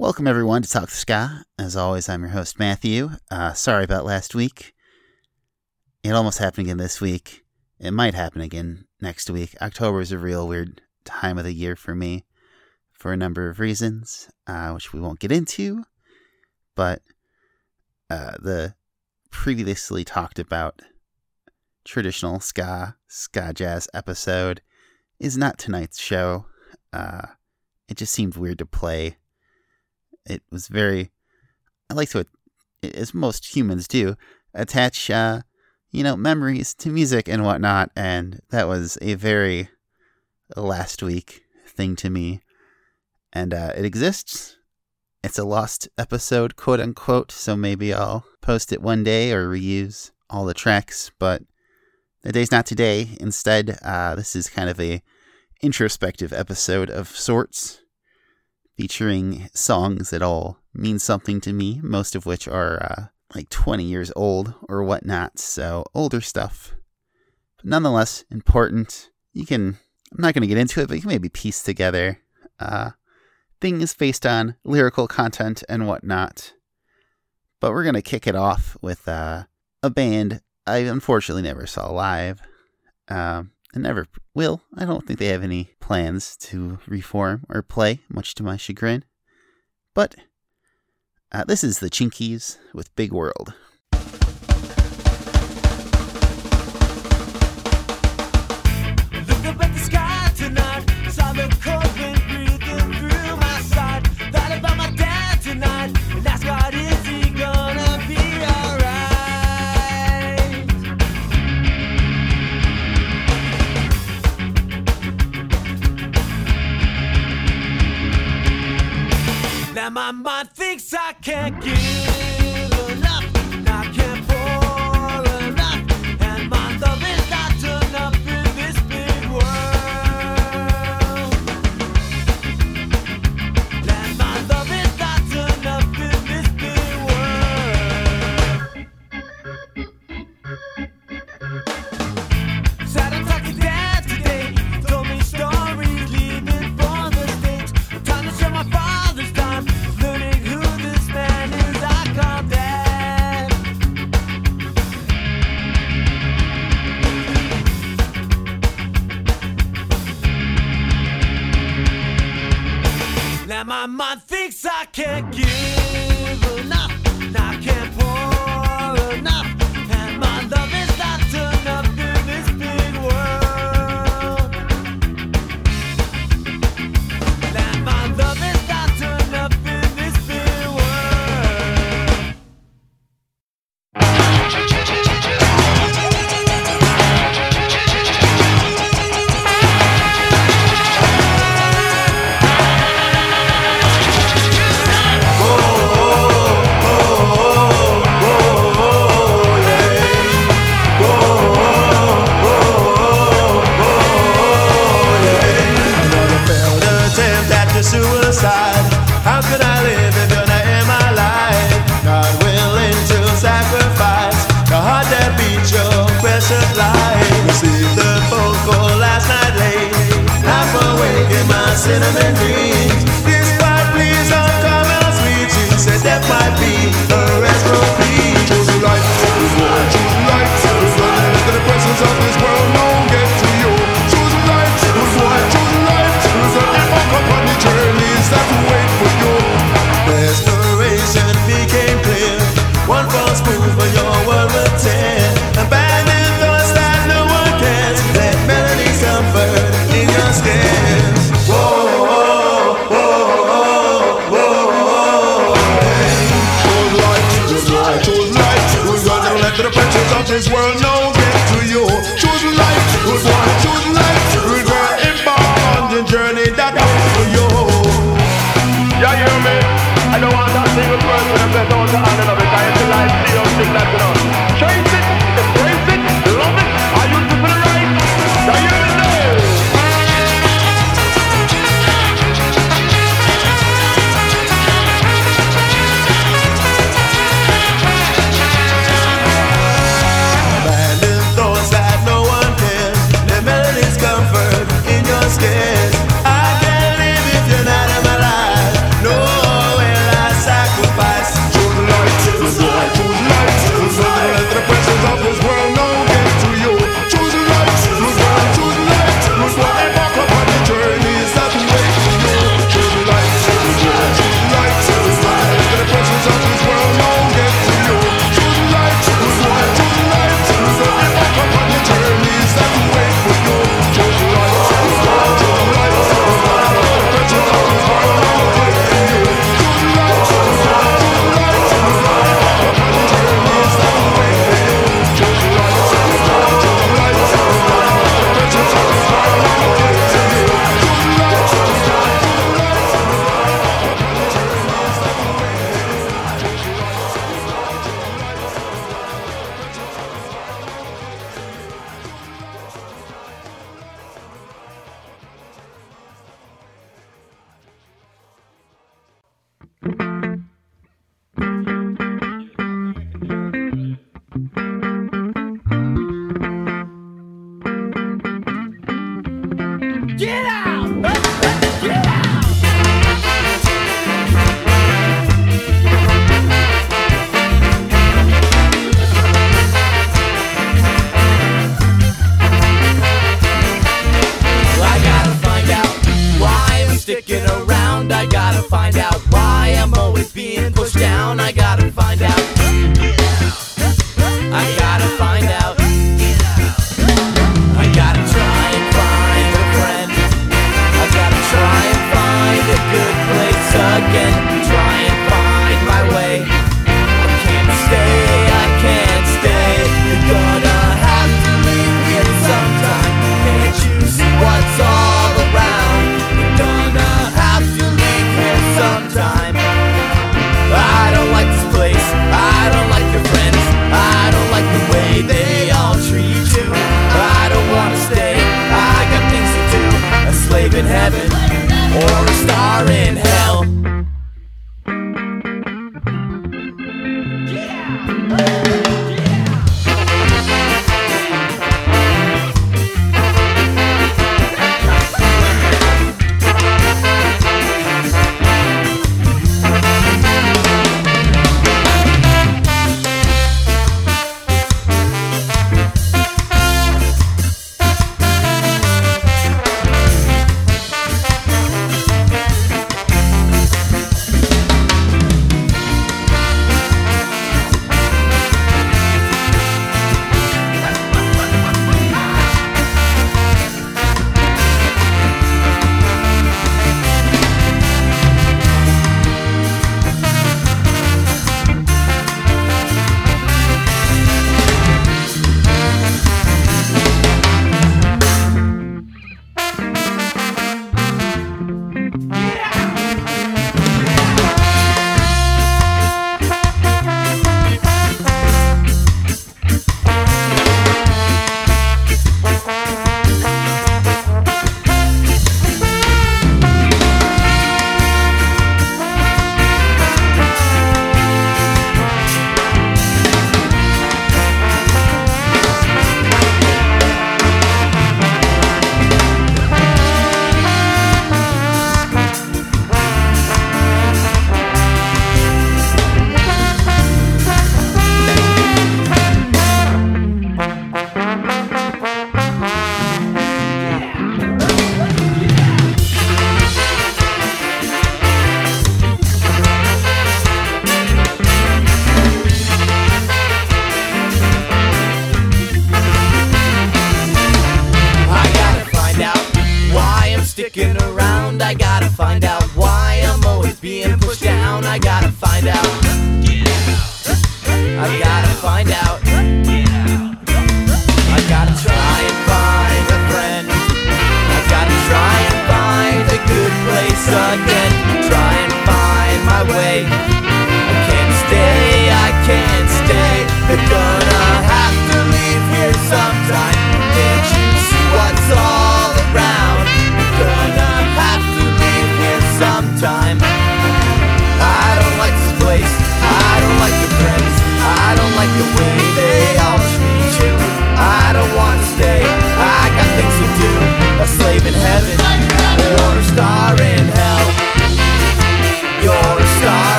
Welcome, everyone, to Talk Ska. As always, I'm your host, Matthew. Uh, sorry about last week. It almost happened again this week. It might happen again next week. October is a real weird time of the year for me for a number of reasons, uh, which we won't get into. But uh, the previously talked about traditional ska, ska jazz episode is not tonight's show. Uh, it just seemed weird to play. It was very, I like to, as most humans do, attach, uh, you know, memories to music and whatnot, and that was a very last week thing to me. And uh, it exists. It's a lost episode, quote unquote, so maybe I'll post it one day or reuse all the tracks, but the day's not today. Instead, uh, this is kind of a introspective episode of sorts, featuring songs that all mean something to me, most of which are uh, like 20 years old or whatnot, so older stuff. But nonetheless, important. You can, I'm not going to get into it, but you can maybe piece together uh, things based on lyrical content and whatnot. But we're going to kick it off with uh, a band I unfortunately never saw live. Um, and never will. I don't think they have any plans to reform or play, much to my chagrin. But uh, this is the Chinkees with Big World. My mind thinks I can't give How could I live if you're not in my life? Not willing to sacrifice the heart that beats your precious life. The phone call last night late. Half awake in my cinnamon dreams.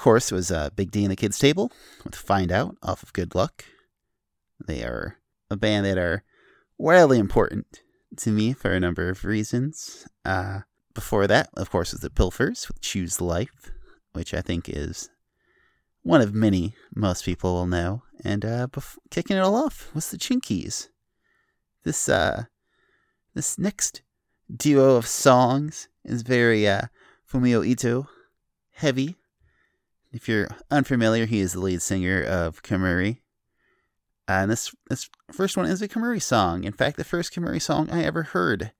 Of course, was uh, Big D and the Kids Table with Find Out off of Good Luck. They are a band that are wildly important to me for a number of reasons. Uh, before that, of course, was the Pilfers with Choose Life, which I think is one of many most people will know. And uh, bef- kicking it all off was the Chinkees. This uh, this next duo of songs is very uh, Fumio Ito heavy. If you're unfamiliar, he is the lead singer of Kemuri. Uh, and this this first one is a Kemuri song. In fact, the first Kemuri song I ever heard.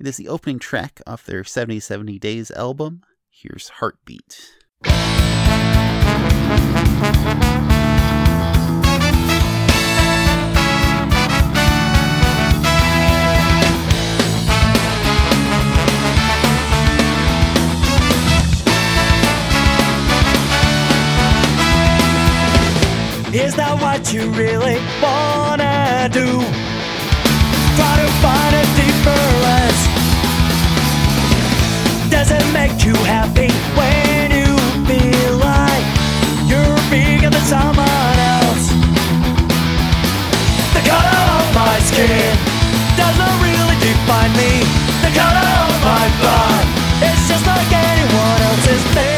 It is the opening track off their 70 70 Days album. Here's Heartbeat. Is that what you really wanna do? Try to find a deeper difference. Does it make you happy when you feel like you're bigger than someone else? The color of my skin doesn't really define me. The color of my blood is just like anyone else's. There's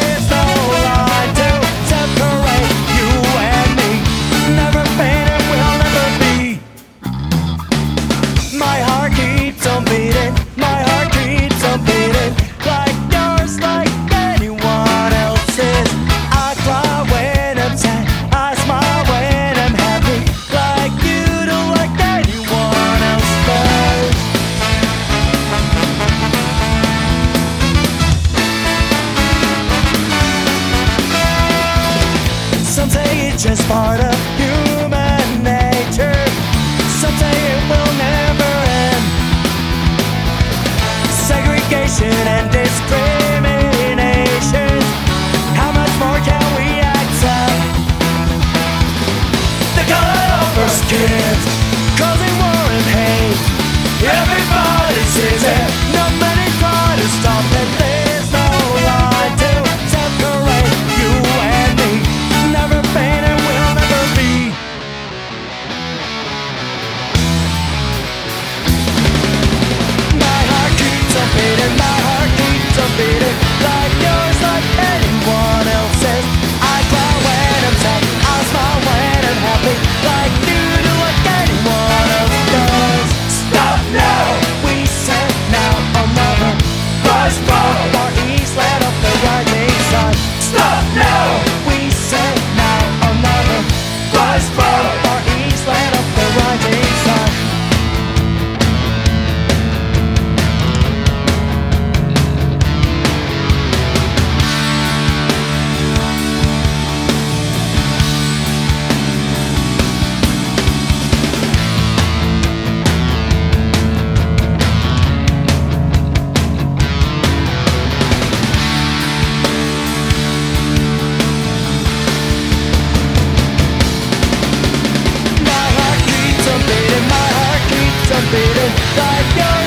feeling like you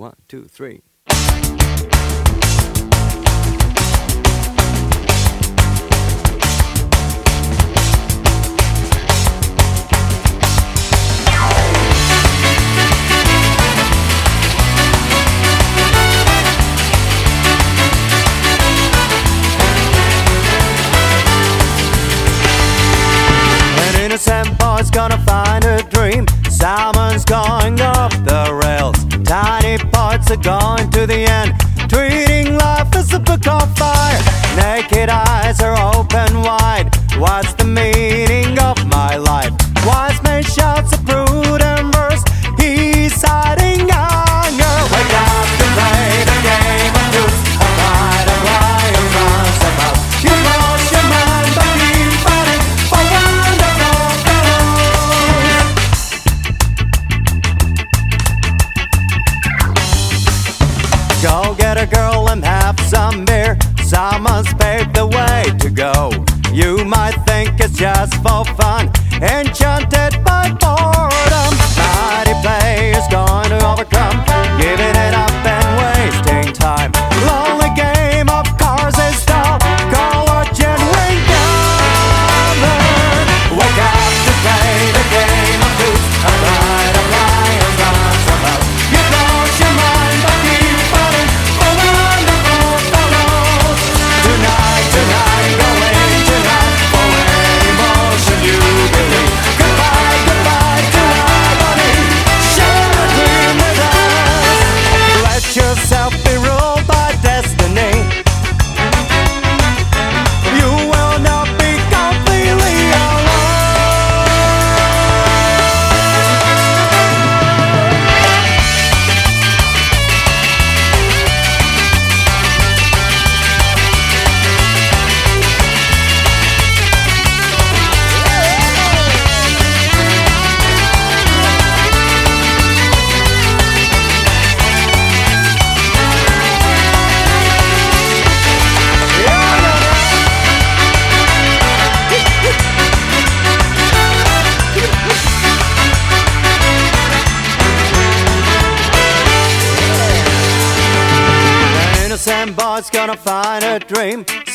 One, two, three. innocent boy's gonna find a dream. Salmon's going off the rails. Tiny hearts are gone to the end. Treating life as a book on fire. Naked eyes are open wide. What's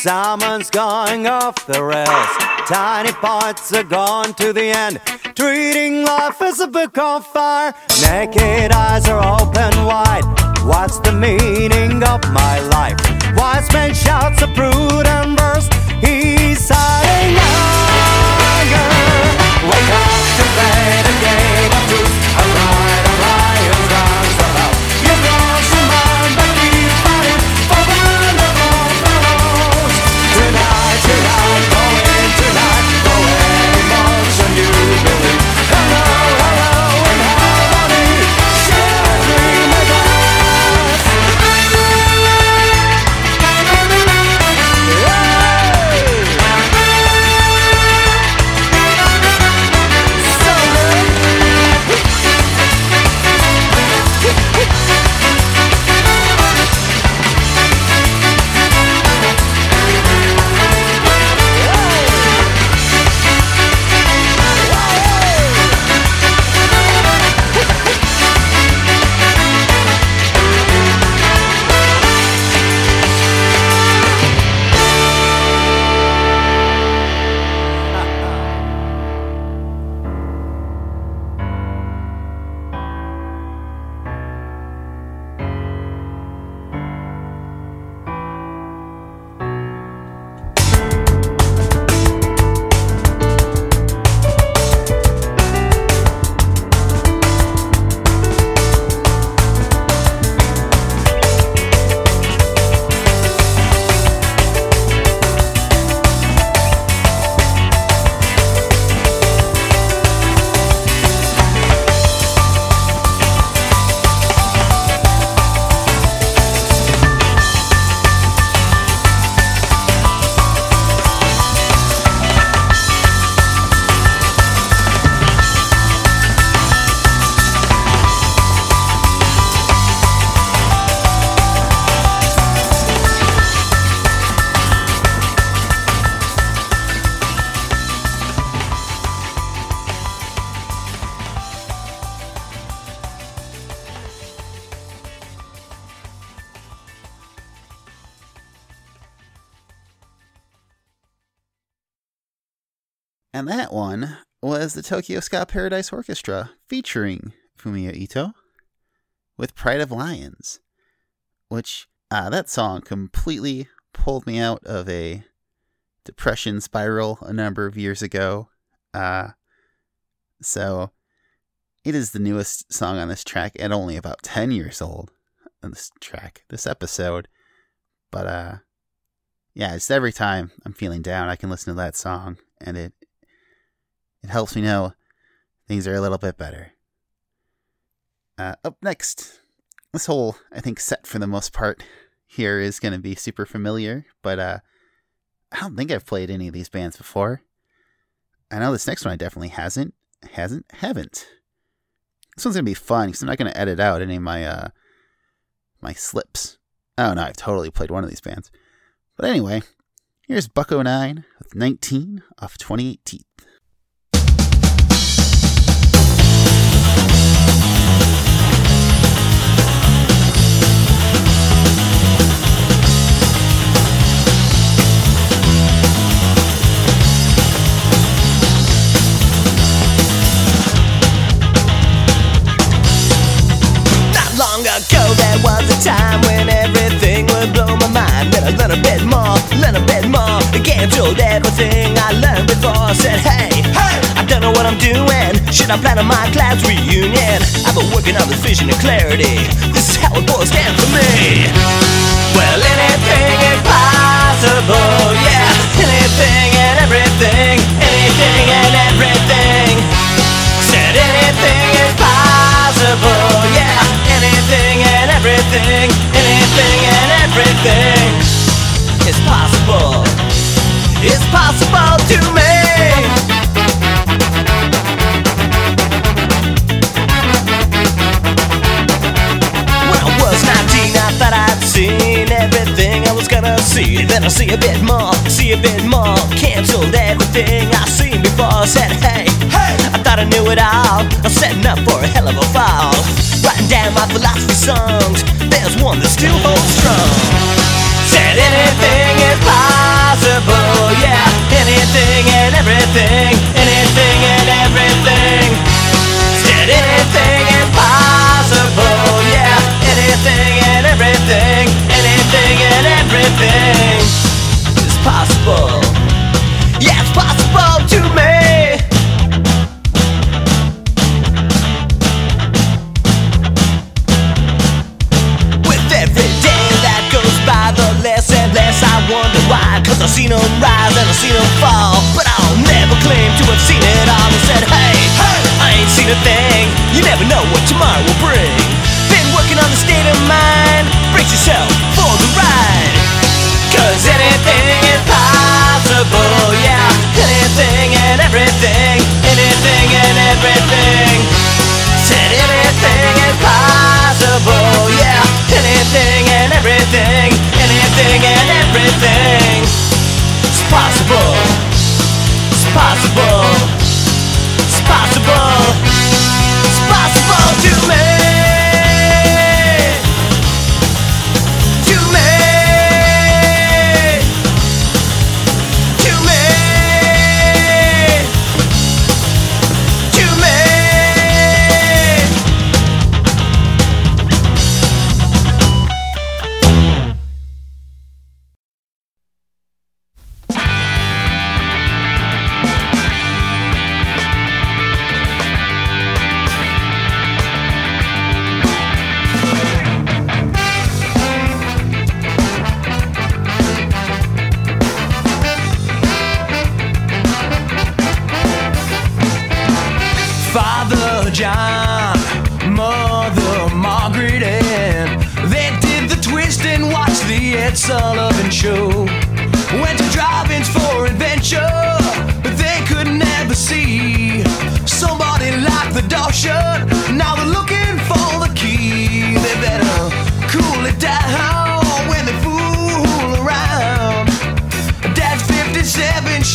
Someone's going off the rails. Tiny parts are gone to the end. Treating life as a book on fire. Naked eyes are open wide. What's the meaning of my life? Wise man shouts a prudent verse. He's sighing anger. The Tokyo Ska Paradise Orchestra featuring Fumio Ito with Pride of Lions, which uh, that song completely pulled me out of a depression spiral a number of years ago. Uh, so it is the newest song on this track and only about 10 years old on this track, this episode. But uh yeah, just every time I'm feeling down, I can listen to that song and it it helps me know things are a little bit better. Uh, up next, this whole I think set for the most part here is going to be super familiar, but uh I don't think I've played any of these bands before. I know this next one I definitely hasn't, hasn't, haven't. This one's gonna be fun because I'm not gonna edit out any of my uh my slips. Oh no, I've totally played one of these bands. But anyway, here's Buck-O-Nine with 19 off 2018. Not learned a bit more, learn a bit more. Again, told everything I learned before. Said, hey, hey, I don't know what I'm doing. Should I plan on my class reunion? I've been working on this vision and clarity. This is how it boils down for me. Well, anything is possible, yeah. Anything and everything, anything and everything. Said anything is possible, yeah. Anything and everything, anything and possible. It's possible to me. When I was 19, I thought I'd seen everything I was gonna see. Then I see a bit more, see a bit more. Cancelled everything I seen before. Said, hey, hey, I thought I knew it all. I'm setting up for a hell of a fall. Writing down my philosophy songs. There's one that still holds strong.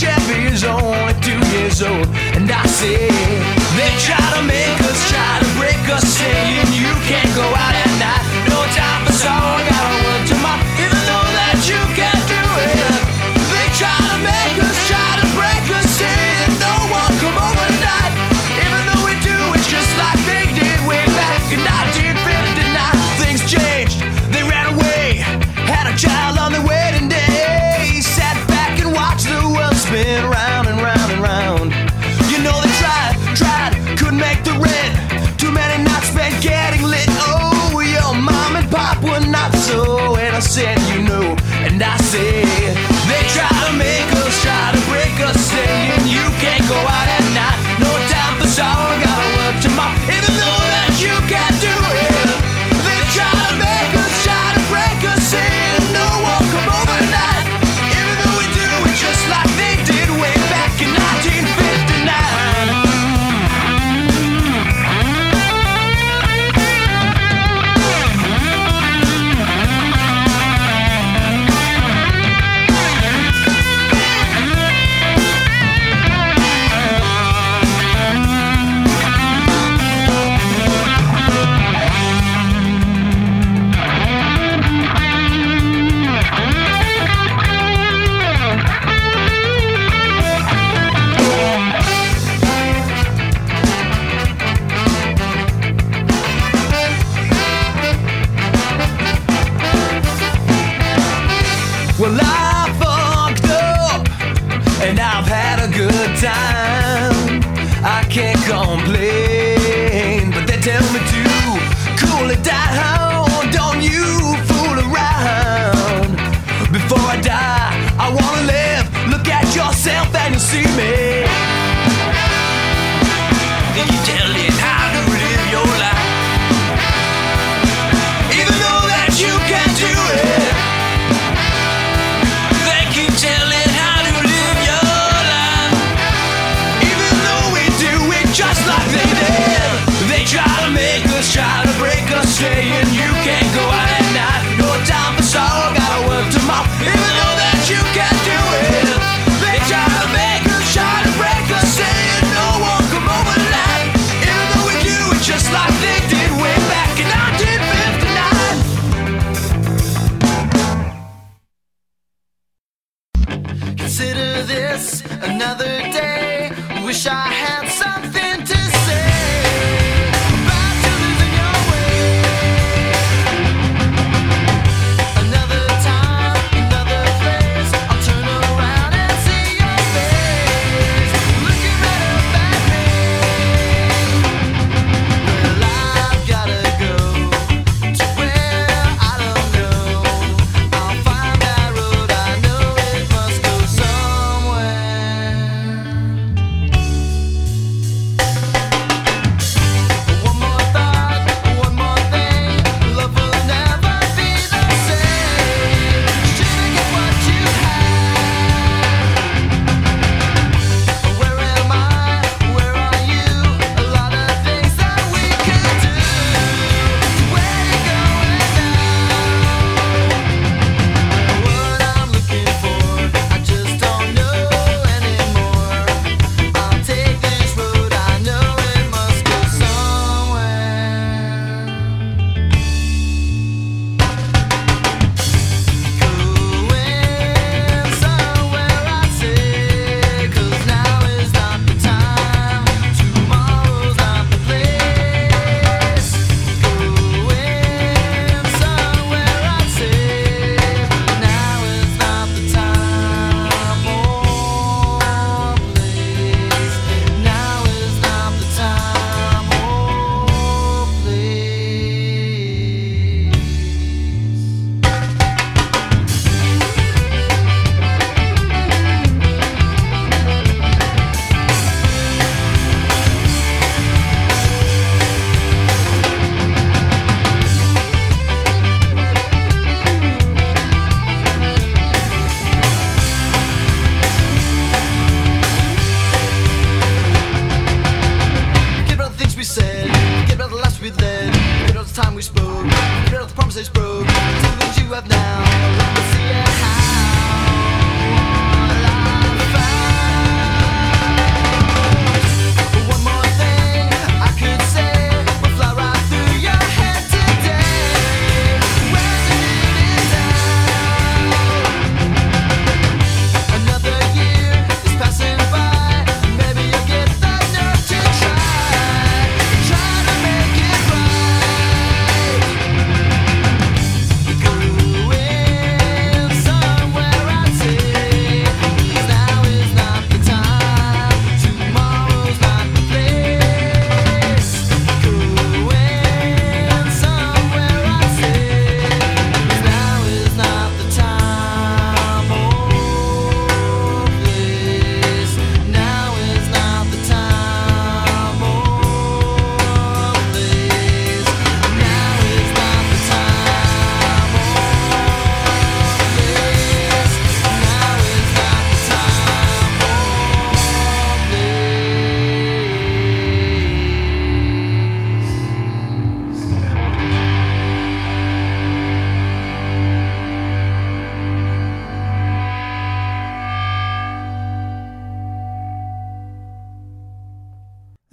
Chevy is only two years old. And I say,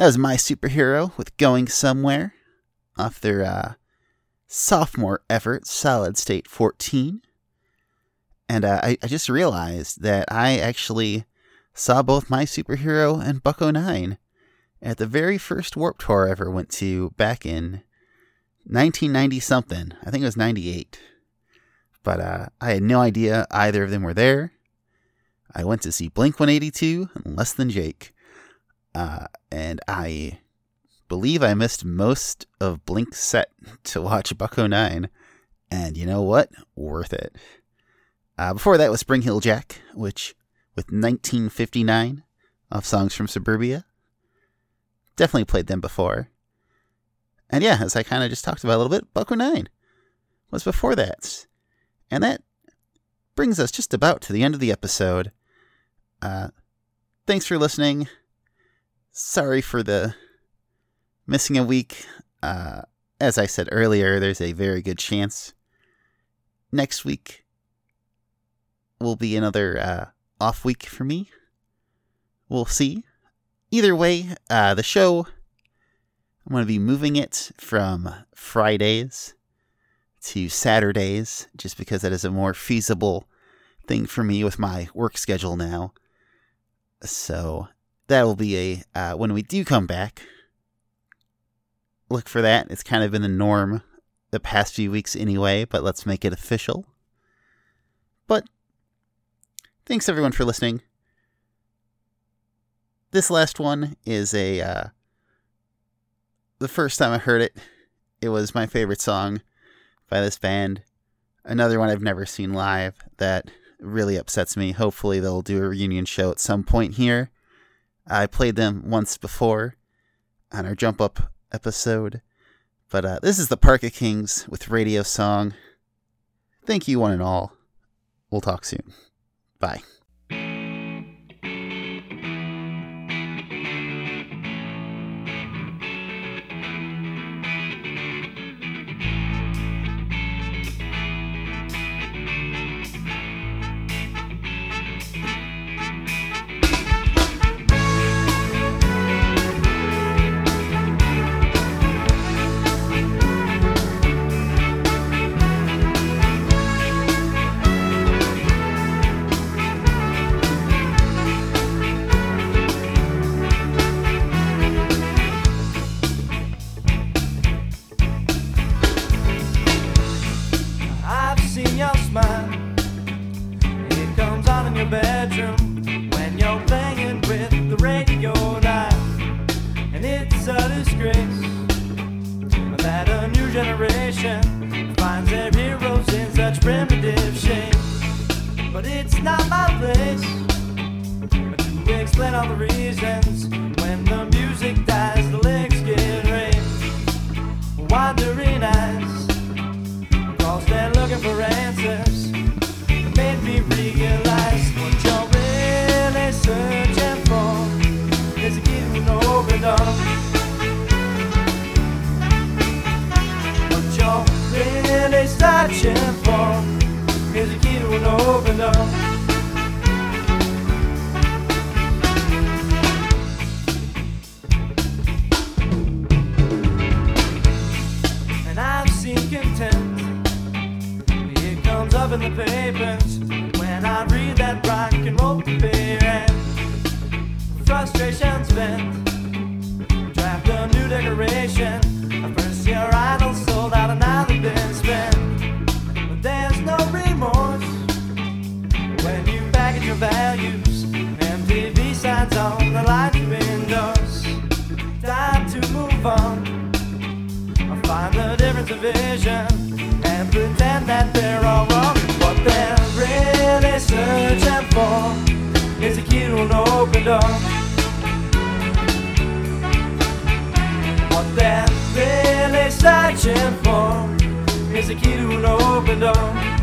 was My Superhero with Going Somewhere off their uh, sophomore effort, Solid State 14. And uh, I, I just realized that I actually saw both My Superhero and Buck-O-Nine at the very first Warp Tour I ever went to back in 1990 something. I think it was 98. But uh, I had no idea either of them were there. I went to see Blink 182 and Less Than Jake. Uh, and I believe I missed most of Blink's set to watch Buck-O-Nine. And you know what? Worth it. Uh, before that was Spring Heeled Jack, which, with 1959 of songs from Suburbia, definitely played them before. And yeah, as I kind of just talked about a little bit, Buck-O-Nine was before that. And that brings us just about to the end of the episode. Uh, thanks for listening. Sorry for the missing a week. Uh, as I said earlier, there's a very good chance next week will be another uh, off week for me. We'll see. Either way, uh, the show, I'm going to be moving it from Fridays to Saturdays just because that is a more feasible thing for me with my work schedule now. So that will be a uh, when we do come back. Look for that. It's kind of been the norm the past few weeks anyway, but let's make it official. But thanks everyone for listening. This last one is a uh, the first time I heard it, it was my favorite song by this band. Another one I've never seen live that really upsets me. Hopefully they'll do a reunion show at some point here. I played them once before on our Jump Up episode. But uh, this is the Park of Kings with Radio Song. Thank you, one and all. We'll talk soon. Bye. Dial. And it's a disgrace that a new generation finds their heroes in such primitive shape. But it's not my place to explain all the reasons when the music dies, key to an open door. And I've seen content. it comes up in the papers when I read that rock and roll beer and frustration's vent. Draft a new decoration. First your idol sold out values. MTV signs on the light windows. Time to move on. I find the difference of vision and pretend that they're all wrong. What they're really searching for is a key to an open door. What they're really searching for is a key to an open door.